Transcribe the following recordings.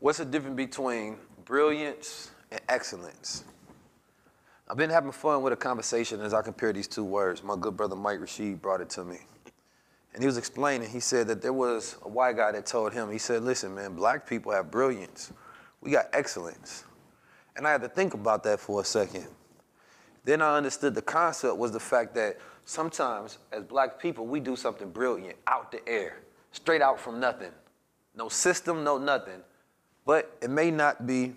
What's the difference between brilliance and excellence? I've been having fun with a conversation as I compare these two words. My good brother Mike Rashid brought it to me. And he was explaining, he said that there was a white guy that told him, he said, listen, man, black people have brilliance. We got excellence. And I had to think about that for a second. Then I understood the concept was the fact that sometimes as black people, we do something brilliant out the air, straight out from nothing. No system, no nothing but it may not be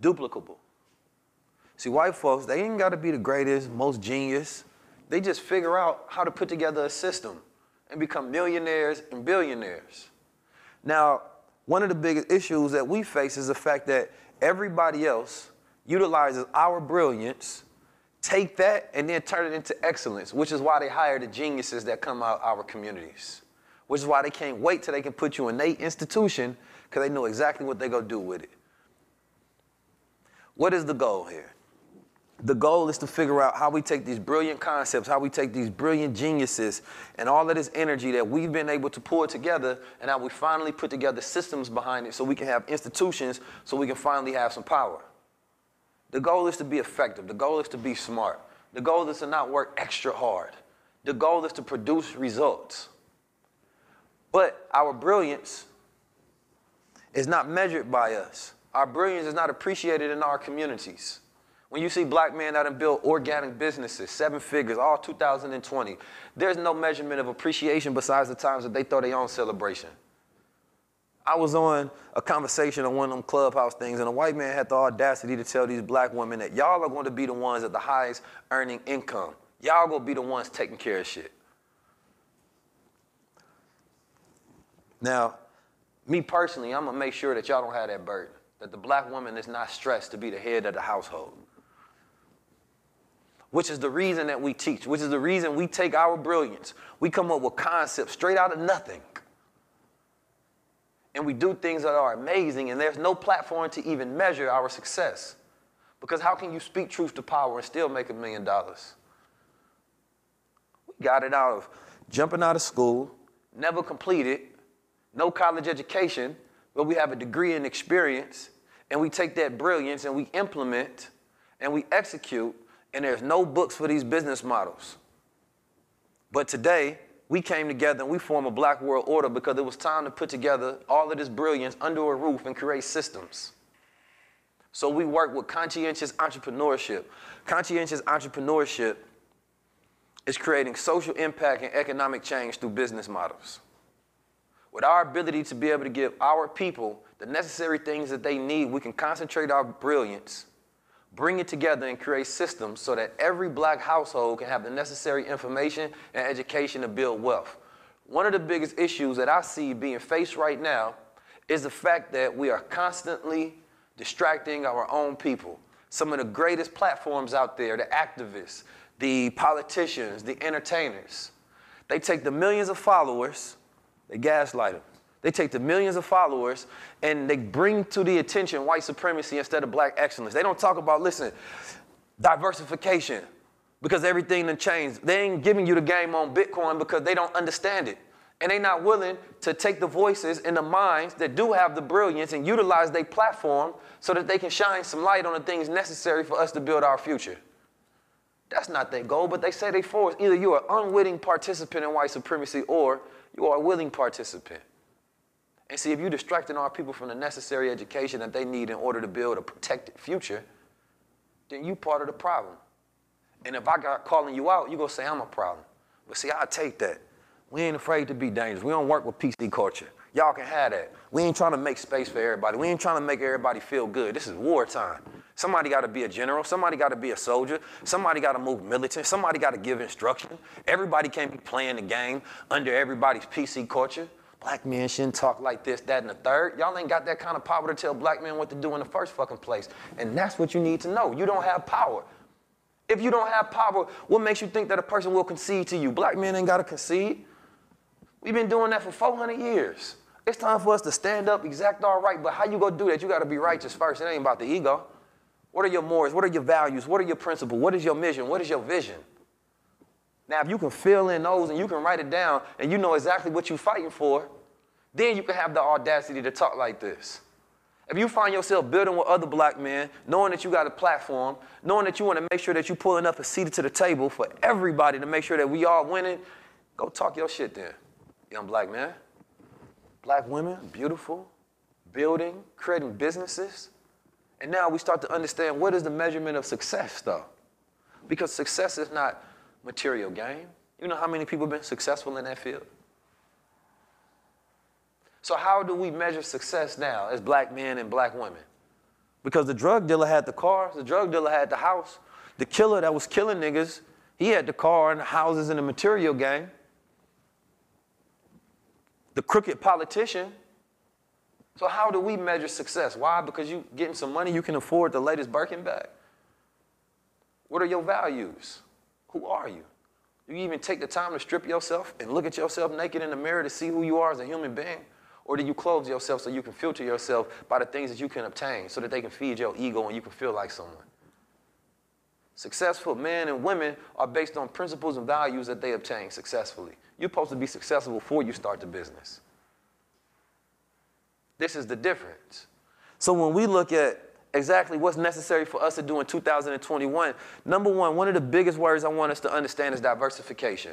duplicable. See, white folks, they ain't got to be the greatest, most genius. They just figure out how to put together a system and become millionaires and billionaires. Now, one of the biggest issues that we face is the fact that everybody else utilizes our brilliance, take that, and then turn it into excellence, which is why they hire the geniuses that come out our communities, which is why they can't wait till they can put you in a institution because they know exactly what they're going to do with it. What is the goal here? The goal is to figure out how we take these brilliant concepts, how we take these brilliant geniuses, and all of this energy that we've been able to pull together, and how we finally put together systems behind it so we can have institutions, so we can finally have some power. The goal is to be effective. The goal is to be smart. The goal is to not work extra hard. The goal is to produce results. But our brilliance is not measured by us. Our brilliance is not appreciated in our communities. When you see black men that have built organic businesses, seven figures, all 2020, there's no measurement of appreciation besides the times that they throw their own celebration. I was on a conversation on one of them clubhouse things, and a white man had the audacity to tell these black women that y'all are going to be the ones at the highest earning income. Y'all going to be the ones taking care of shit. Now, me personally, I'm gonna make sure that y'all don't have that burden. That the black woman is not stressed to be the head of the household. Which is the reason that we teach, which is the reason we take our brilliance. We come up with concepts straight out of nothing. And we do things that are amazing, and there's no platform to even measure our success. Because how can you speak truth to power and still make a million dollars? We got it out of jumping out of school, never completed, no college education, but we have a degree and experience, and we take that brilliance and we implement and we execute, and there's no books for these business models. But today, we came together and we form a black world order because it was time to put together all of this brilliance under a roof and create systems. So we work with conscientious entrepreneurship. Conscientious entrepreneurship is creating social impact and economic change through business models with our ability to be able to give our people the necessary things that they need, we can concentrate our brilliance, bring it together, and create systems so that every black household can have the necessary information and education to build wealth. One of the biggest issues that I see being faced right now is the fact that we are constantly distracting our own people. some of the greatest platforms out there, the activists, the politicians, the entertainers. They take the millions of followers, they gaslight them. They take the millions of followers and they bring to the attention white supremacy instead of black excellence. They don't talk about, listen, diversification, because everything done changed. They ain't giving you the game on Bitcoin because they don't understand it. And they're not willing to take the voices and the minds that do have the brilliance and utilize their platform so that they can shine some light on the things necessary for us to build our future. That's not their goal, but they say they force. Either you're an unwitting participant in white supremacy or you are a willing participant. And see, if you're distracting our people from the necessary education that they need in order to build a protected future, then you part of the problem. And if I got calling you out, you're gonna say I'm a problem. But see, I take that. We ain't afraid to be dangerous. We don't work with PC culture. Y'all can have that. We ain't trying to make space for everybody. We ain't trying to make everybody feel good. This is wartime. Somebody got to be a general. Somebody got to be a soldier. Somebody got to move militant. Somebody got to give instruction. Everybody can't be playing the game under everybody's PC culture. Black men shouldn't talk like this, that, and the third. Y'all ain't got that kind of power to tell black men what to do in the first fucking place. And that's what you need to know. You don't have power. If you don't have power, what makes you think that a person will concede to you? Black men ain't got to concede. We've been doing that for 400 years. It's time for us to stand up, exact our right, but how you gonna do that? You gotta be righteous first. It ain't about the ego. What are your morals? What are your values? What are your principles? What is your mission? What is your vision? Now, if you can fill in those and you can write it down and you know exactly what you're fighting for, then you can have the audacity to talk like this. If you find yourself building with other black men, knowing that you got a platform, knowing that you want to make sure that you're pulling up a seat to the table for everybody to make sure that we all winning, go talk your shit then, young black man black women, beautiful, building, creating businesses. And now we start to understand what is the measurement of success, though. Because success is not material gain. You know how many people have been successful in that field? So, how do we measure success now as black men and black women? Because the drug dealer had the car, the drug dealer had the house, the killer that was killing niggas, he had the car and the houses and the material game the crooked politician. So how do we measure success? Why? Because you getting some money, you can afford the latest Birkin bag. What are your values? Who are you? Do you even take the time to strip yourself and look at yourself naked in the mirror to see who you are as a human being? Or do you clothe yourself so you can filter yourself by the things that you can obtain so that they can feed your ego and you can feel like someone? Successful men and women are based on principles and values that they obtain successfully. You're supposed to be successful before you start the business. This is the difference. So when we look at exactly what's necessary for us to do in 2021, number one, one of the biggest words I want us to understand is diversification.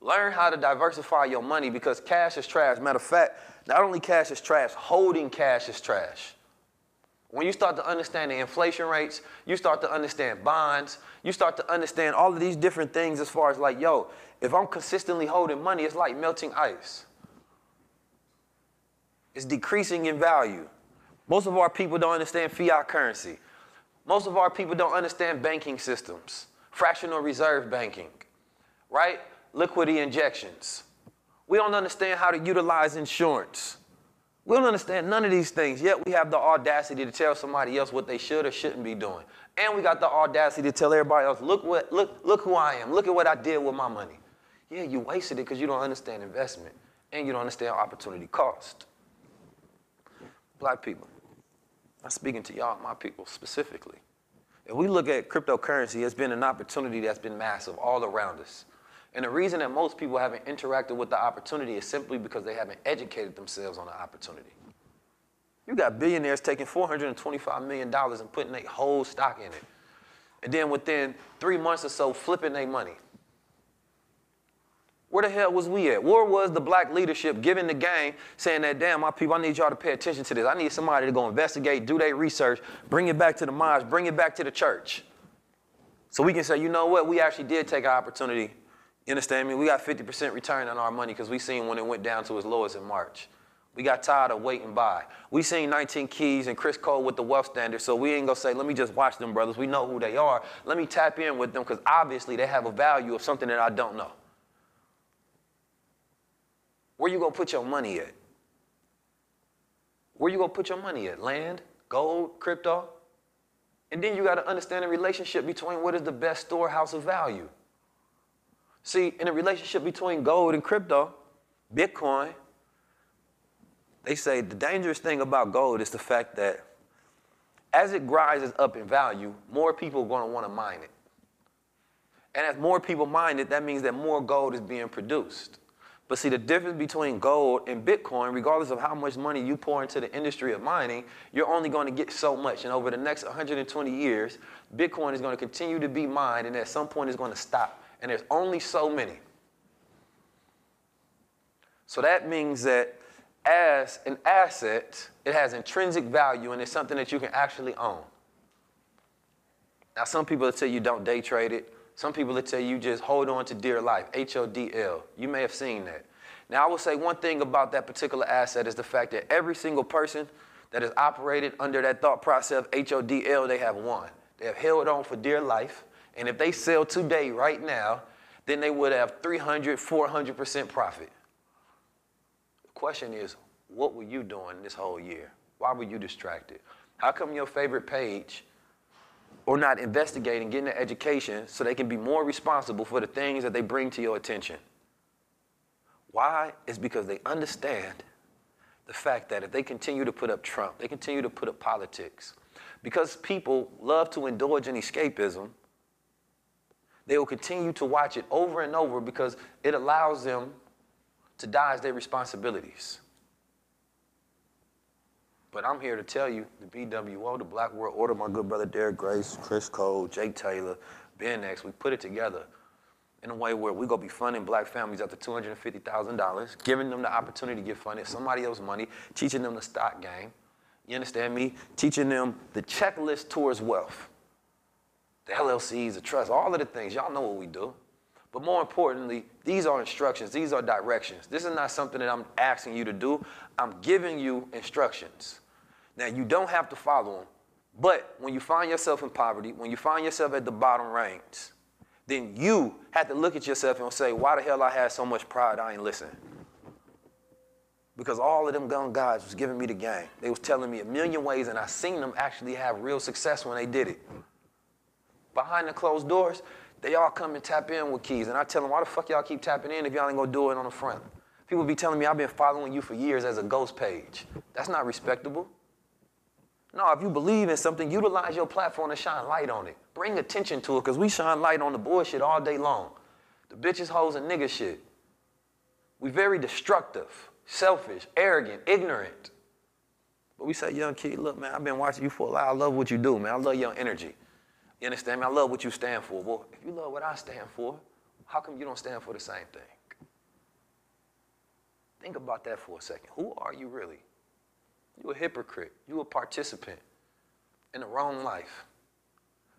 Learn how to diversify your money because cash is trash. Matter of fact, not only cash is trash, holding cash is trash. When you start to understand the inflation rates, you start to understand bonds, you start to understand all of these different things as far as like, yo, if I'm consistently holding money, it's like melting ice. It's decreasing in value. Most of our people don't understand fiat currency. Most of our people don't understand banking systems, fractional reserve banking, right? Liquidity injections. We don't understand how to utilize insurance. We don't understand none of these things, yet we have the audacity to tell somebody else what they should or shouldn't be doing. And we got the audacity to tell everybody else, look what look look who I am. Look at what I did with my money. Yeah, you wasted it because you don't understand investment and you don't understand opportunity cost. Black people, I'm speaking to y'all, my people specifically. If we look at cryptocurrency, it's been an opportunity that's been massive all around us. And the reason that most people haven't interacted with the opportunity is simply because they haven't educated themselves on the opportunity. You got billionaires taking $425 million and putting their whole stock in it. And then within three months or so, flipping their money. Where the hell was we at? Where was the black leadership giving the game, saying that, damn, my people, I need y'all to pay attention to this. I need somebody to go investigate, do their research, bring it back to the mosque, bring it back to the church. So we can say, you know what, we actually did take our opportunity you understand me? We got 50% return on our money because we seen when it went down to its lowest in March. We got tired of waiting by. We seen 19 Keys and Chris Cole with the wealth standard, so we ain't gonna say, let me just watch them brothers. We know who they are. Let me tap in with them because obviously they have a value of something that I don't know. Where you gonna put your money at? Where you gonna put your money at? Land, gold, crypto? And then you got to understand the relationship between what is the best storehouse of value. See, in a relationship between gold and crypto, Bitcoin, they say the dangerous thing about gold is the fact that as it rises up in value, more people are going to want to mine it. And as more people mine it, that means that more gold is being produced. But see, the difference between gold and Bitcoin, regardless of how much money you pour into the industry of mining, you're only going to get so much. And over the next 120 years, Bitcoin is going to continue to be mined, and at some point, it's going to stop. And there's only so many. So that means that as an asset, it has intrinsic value and it's something that you can actually own. Now, some people will tell you don't day trade it. Some people that tell you just hold on to dear life, H O D L. You may have seen that. Now, I will say one thing about that particular asset is the fact that every single person that has operated under that thought process of H O D L, they have won. They have held on for dear life. And if they sell today, right now, then they would have 300, 400% profit. The question is, what were you doing this whole year? Why were you distracted? How come your favorite page or not investigating, getting an education so they can be more responsible for the things that they bring to your attention. Why? It's because they understand the fact that if they continue to put up Trump, they continue to put up politics, because people love to indulge in escapism, they will continue to watch it over and over because it allows them to dodge their responsibilities. But I'm here to tell you, the BWO, the Black World Order, my good brother Derek Grace, Chris Cole, Jake Taylor, Ben X, we put it together in a way where we're going to be funding black families up to $250,000, giving them the opportunity to get funded, somebody else's money, teaching them the stock game. You understand me? Teaching them the checklist towards wealth. The LLCs, the trust, all of the things. Y'all know what we do. But more importantly, these are instructions, these are directions. This is not something that I'm asking you to do. I'm giving you instructions. Now, you don't have to follow them, but when you find yourself in poverty, when you find yourself at the bottom ranks, then you have to look at yourself and say, why the hell I had so much pride I ain't listen? Because all of them gun guys was giving me the game. They was telling me a million ways, and I seen them actually have real success when they did it. Behind the closed doors, they all come and tap in with keys. And I tell them, why the fuck y'all keep tapping in if y'all ain't gonna do it on the front? People be telling me I've been following you for years as a ghost page. That's not respectable. No, if you believe in something, utilize your platform to shine light on it. Bring attention to it, because we shine light on the bullshit all day long. The bitches, hoes, and nigga shit. We very destructive, selfish, arrogant, ignorant. But we say, young kid, look, man, I've been watching you for a while. I love what you do, man. I love your energy. You understand me? I love what you stand for. Well, if you love what I stand for, how come you don't stand for the same thing? Think about that for a second. Who are you really? You a hypocrite. You a participant in the wrong life.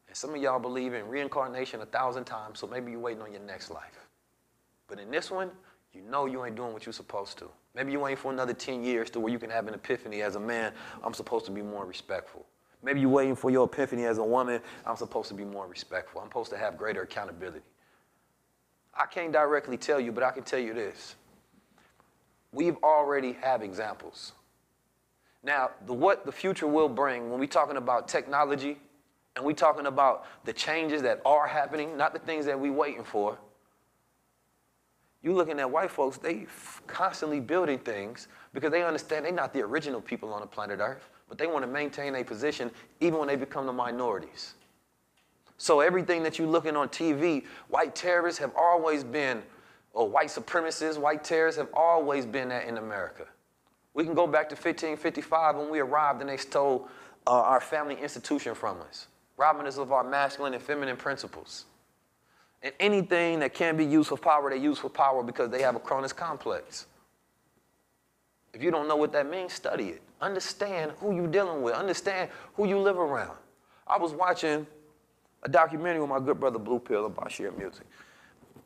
And some of y'all believe in reincarnation a thousand times, so maybe you're waiting on your next life. But in this one, you know you ain't doing what you're supposed to. Maybe you ain't for another 10 years to where you can have an epiphany as a man, I'm supposed to be more respectful. Maybe you're waiting for your epiphany as a woman. I'm supposed to be more respectful. I'm supposed to have greater accountability. I can't directly tell you, but I can tell you this. We've already have examples. Now, the, what the future will bring when we're talking about technology and we're talking about the changes that are happening, not the things that we're waiting for. You looking at white folks, they constantly building things because they understand they're not the original people on the planet Earth but they want to maintain a position even when they become the minorities. So everything that you're looking on TV, white terrorists have always been, or white supremacists, white terrorists have always been that in America. We can go back to 1555 when we arrived and they stole uh, our family institution from us, robbing us of our masculine and feminine principles. And anything that can be used for power, they use for power because they have a Cronus complex. If you don't know what that means, study it. Understand who you're dealing with. Understand who you live around. I was watching a documentary with my good brother Blue Pill about sheer music.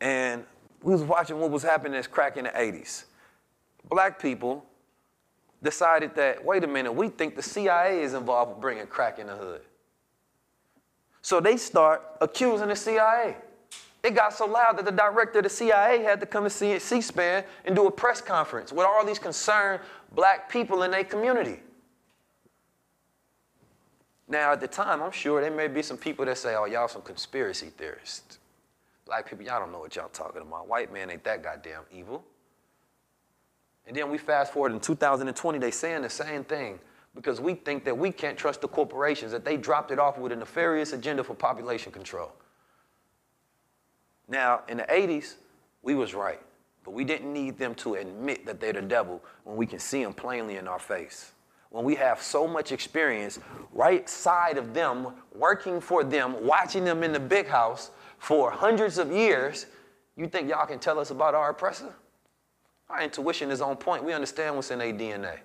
And we was watching what was happening as crack in the 80s. Black people decided that, wait a minute, we think the CIA is involved with bringing crack in the hood. So they start accusing the CIA. It got so loud that the director of the CIA had to come to C-SPAN and do a press conference with all these concerned black people in their community. Now, at the time, I'm sure there may be some people that say, oh, y'all some conspiracy theorists. Black people, y'all don't know what y'all talking about. White man ain't that goddamn evil. And then we fast forward in 2020, they saying the same thing because we think that we can't trust the corporations, that they dropped it off with a nefarious agenda for population control. Now, in the 80s, we was right, but we didn't need them to admit that they're the devil when we can see them plainly in our face when we have so much experience right side of them, working for them, watching them in the big house for hundreds of years, you think y'all can tell us about our oppressor? Our intuition is on point. We understand what's in their DNA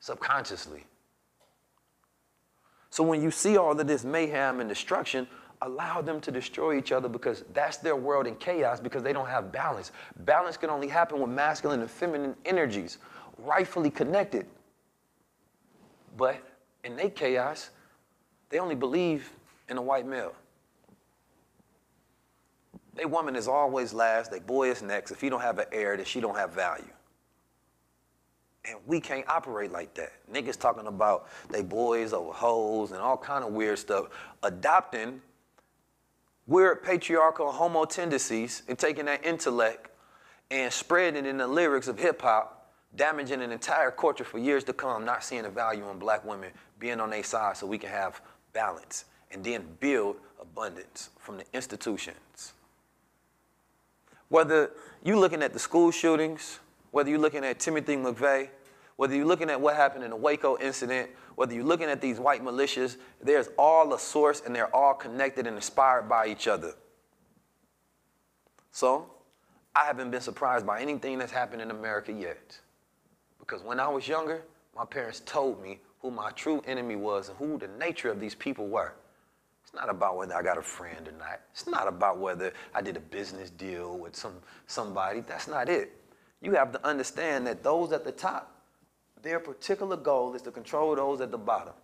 subconsciously. So when you see all of this mayhem and destruction, allow them to destroy each other because that's their world in chaos because they don't have balance. Balance can only happen with masculine and feminine energies rightfully connected. But in their chaos, they only believe in a white male. They woman is always last, they boy is next. If he don't have an heir, then she don't have value. And we can't operate like that. Niggas talking about they boys over hoes and all kind of weird stuff. Adopting weird patriarchal homo tendencies and taking that intellect and spreading it in the lyrics of hip hop damaging an entire culture for years to come, not seeing the value in black women being on their side so we can have balance and then build abundance from the institutions. Whether you're looking at the school shootings, whether you're looking at Timothy McVeigh, whether you're looking at what happened in the Waco incident, whether you're looking at these white militias, there's all a source and they're all connected and inspired by each other. So, I haven't been surprised by anything that's happened in America yet. Because when I was younger, my parents told me who my true enemy was and who the nature of these people were. It's not about whether I got a friend or not. It's not about whether I did a business deal with some somebody. That's not it. You have to understand that those at the top, their particular goal is to control those at the bottom.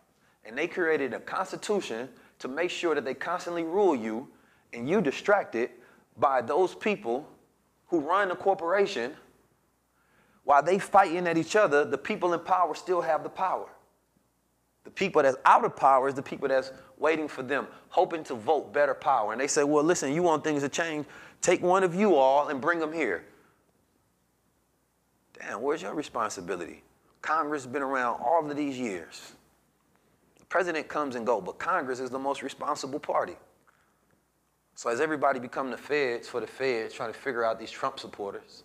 And they created a constitution to make sure that they constantly rule you and you distracted by those people who run the corporation while they fighting at each other, the people in power still have the power. The people that's out of power is the people that's waiting for them, hoping to vote better power. And they say, well, listen, you want things to change? Take one of you all and bring them here. Damn, where's your responsibility? Congress has been around all of these years. The president comes and goes, but Congress is the most responsible party. So as everybody become the feds for the feds, trying to figure out these Trump supporters,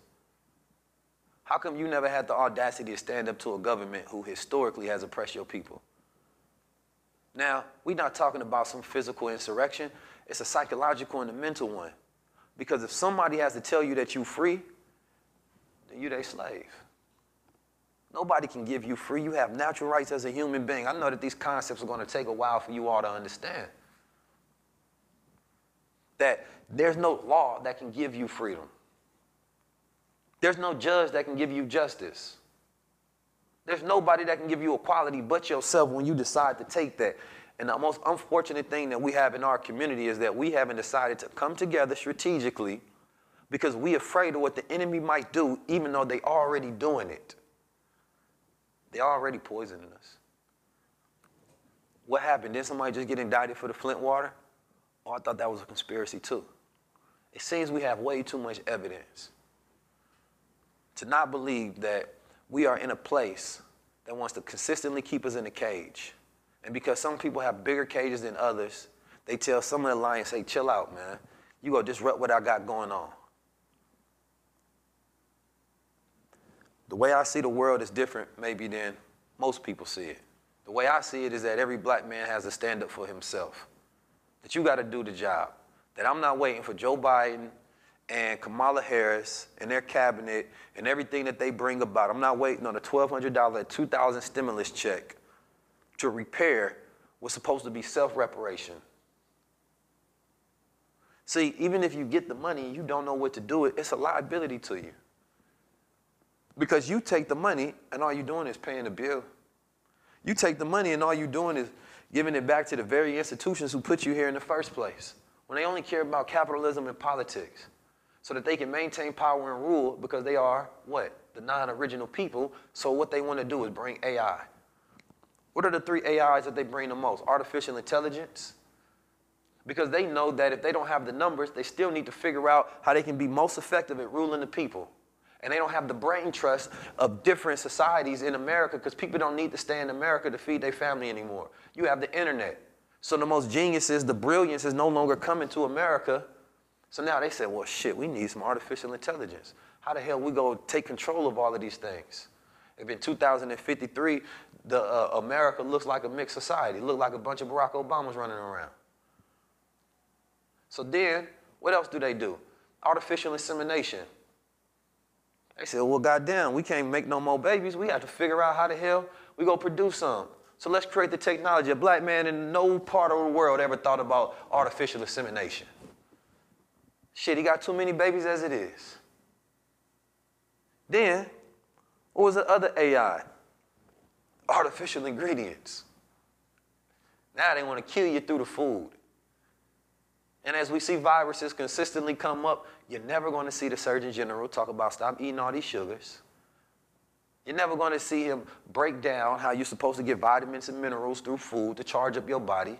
how come you never had the audacity to stand up to a government who historically has oppressed your people? Now, we're not talking about some physical insurrection. It's a psychological and a mental one. Because if somebody has to tell you that you're free, then you're their slave. Nobody can give you free. You have natural rights as a human being. I know that these concepts are going to take a while for you all to understand. That there's no law that can give you freedom. There's no judge that can give you justice. There's nobody that can give you equality but yourself when you decide to take that. And the most unfortunate thing that we have in our community is that we haven't decided to come together strategically because we are afraid of what the enemy might do, even though they're already doing it. They already poisoning us. What happened? Did somebody just get indicted for the Flint water? Oh, I thought that was a conspiracy too. It seems we have way too much evidence to not believe that we are in a place that wants to consistently keep us in a cage. And because some people have bigger cages than others, they tell some of the lions, hey, chill out, man. You go disrupt what I got going on. The way I see the world is different maybe than most people see it. The way I see it is that every black man has to stand up for himself. That you got to do the job. That I'm not waiting for Joe Biden and Kamala Harris and their cabinet and everything that they bring about. I'm not waiting on a $1,200, 2000 stimulus check to repair what's supposed to be self reparation. See, even if you get the money and you don't know what to do it, it's a liability to you. Because you take the money and all you're doing is paying the bill. You take the money and all you're doing is giving it back to the very institutions who put you here in the first place when they only care about capitalism and politics so that they can maintain power and rule because they are what? The non original people. So what they want to do is bring AI. What are the three AIs that they bring the most? Artificial intelligence. Because they know that if they don't have the numbers, they still need to figure out how they can be most effective at ruling the people. And they don't have the brain trust of different societies in America because people don't need to stay in America to feed their family anymore. You have the internet. So the most geniuses, the brilliance is no longer coming to America. So now they say, well, shit, we need some artificial intelligence. How the hell we go take control of all of these things? If in 2053, the uh, America looks like a mixed society, look like a bunch of Barack Obamas running around. So then, what else do they do? Artificial insemination. They said, well, goddamn, we can't make no more babies. We have to figure out how the hell we go produce some. So let's create the technology. A black man in no part of the world ever thought about artificial insemination. Shit, he got too many babies as it is. Then, what was the other AI? Artificial ingredients. Now they want to kill you through the food. And as we see viruses consistently come up, you're never going to see the Surgeon General talk about stop eating all these sugars. You're never going to see him break down how you're supposed to get vitamins and minerals through food to charge up your body.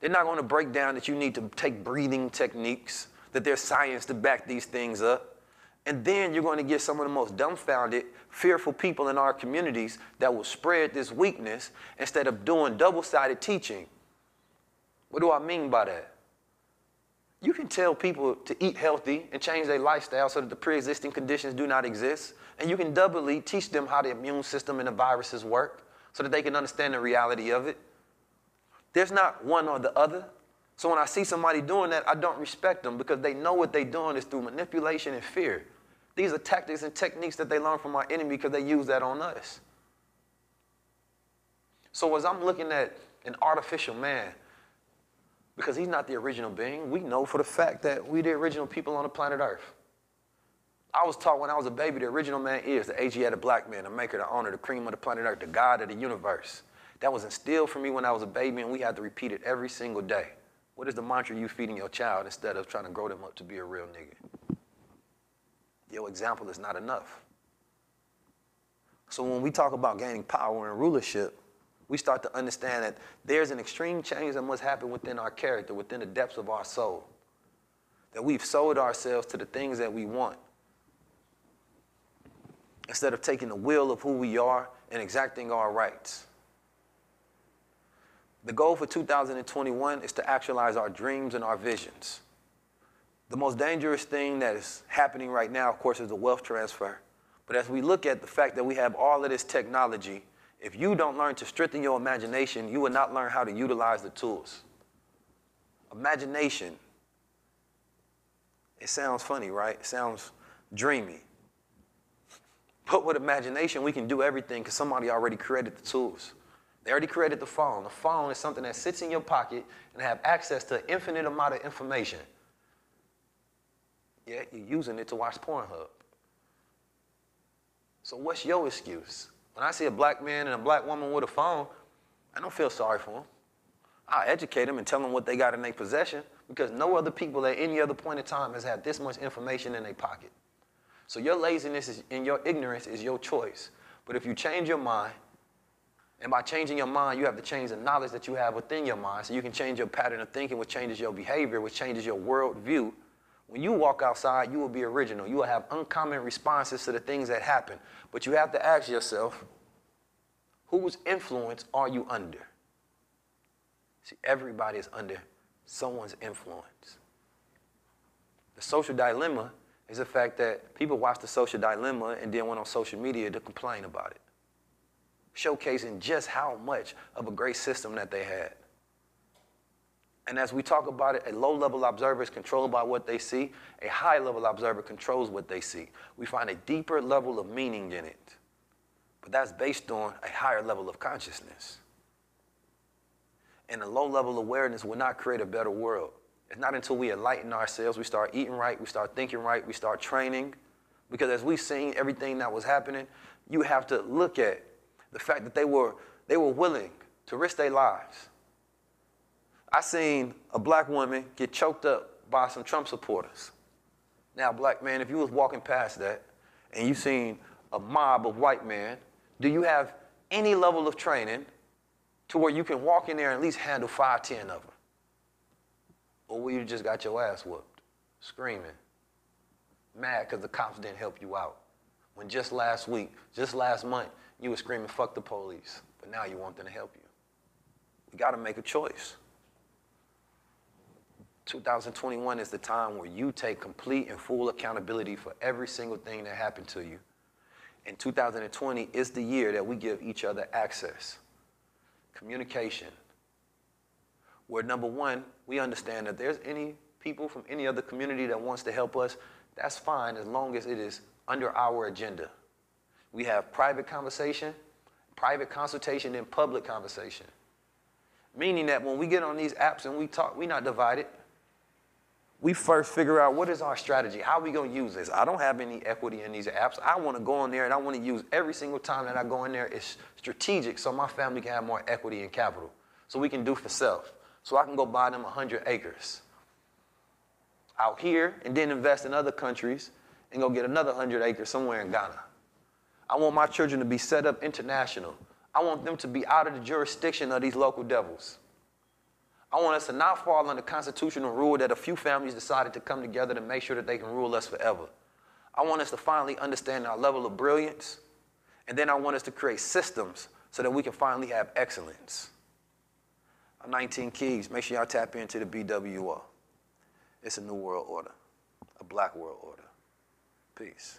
They're not going to break down that you need to take breathing techniques, that there's science to back these things up. And then you're going to get some of the most dumbfounded, fearful people in our communities that will spread this weakness instead of doing double sided teaching. What do I mean by that? You can tell people to eat healthy and change their lifestyle so that the pre existing conditions do not exist. And you can doubly teach them how the immune system and the viruses work so that they can understand the reality of it. There's not one or the other. So when I see somebody doing that, I don't respect them because they know what they're doing is through manipulation and fear. These are tactics and techniques that they learn from our enemy because they use that on us. So as I'm looking at an artificial man, because he's not the original being, we know for the fact that we the original people on the planet Earth. I was taught when I was a baby the original man is the Asiatic black man, the maker, the owner, the cream of the planet Earth, the God of the universe. That was instilled for me when I was a baby, and we had to repeat it every single day. What is the mantra you feeding your child instead of trying to grow them up to be a real nigga? Your example is not enough. So when we talk about gaining power and rulership, we start to understand that there's an extreme change that must happen within our character, within the depths of our soul. That we've sold ourselves to the things that we want. Instead of taking the will of who we are and exacting our rights. The goal for 2021 is to actualize our dreams and our visions. The most dangerous thing that is happening right now, of course, is the wealth transfer. But as we look at the fact that we have all of this technology, if you don't learn to strengthen your imagination, you will not learn how to utilize the tools. Imagination. It sounds funny, right? It sounds dreamy. But with imagination, we can do everything because somebody already created the tools. They already created the phone. The phone is something that sits in your pocket and have access to an infinite amount of information. Yet you're using it to watch Pornhub. So what's your excuse? When I see a black man and a black woman with a phone, I don't feel sorry for them. I educate them and tell them what they got in their possession because no other people at any other point in time has had this much information in their pocket. So your laziness is, and your ignorance is your choice. But if you change your mind, and by changing your mind, you have to change the knowledge that you have within your mind. So you can change your pattern of thinking, which changes your behavior, which changes your worldview. When you walk outside, you will be original. You will have uncommon responses to the things that happen. But you have to ask yourself, whose influence are you under? See, everybody is under someone's influence. The social dilemma is the fact that people watch the social dilemma and then went on social media to complain about it, showcasing just how much of a great system that they had. And as we talk about it, a low level observer is controlled by what they see, a high level observer controls what they see. We find a deeper level of meaning in it. But that's based on a higher level of consciousness. And a low level awareness will not create a better world. It's not until we enlighten ourselves, we start eating right, we start thinking right, we start training. Because as we've seen everything that was happening, you have to look at the fact that they were, they were willing to risk their lives I seen a black woman get choked up by some Trump supporters. Now, black man, if you was walking past that and you seen a mob of white men, do you have any level of training to where you can walk in there and at least handle five, ten of them? Or will you just got your ass whooped, screaming, mad because the cops didn't help you out? When just last week, just last month, you were screaming, fuck the police, but now you want them to help you. We got to make a choice. 2021 is the time where you take complete and full accountability for every single thing that happened to you. And 2020 is the year that we give each other access, communication. Where number one, we understand that there's any people from any other community that wants to help us, that's fine as long as it is under our agenda. We have private conversation, private consultation, and public conversation. Meaning that when we get on these apps and we talk, we're not divided we first figure out what is our strategy? How are we going to use this? I don't have any equity in these apps. I want to go in there and I want to use every single time that I go in there is strategic so my family can have more equity and capital. So we can do for self. So I can go buy them 100 acres out here and then invest in other countries and go get another 100 acres somewhere in Ghana. I want my children to be set up international. I want them to be out of the jurisdiction of these local devils. I want us to not fall under constitutional rule that a few families decided to come together to make sure that they can rule us forever. I want us to finally understand our level of brilliance, and then I want us to create systems so that we can finally have excellence. I'm 19 Keys. Make sure y'all tap into the BWR. It's a new world order, a black world order. Peace.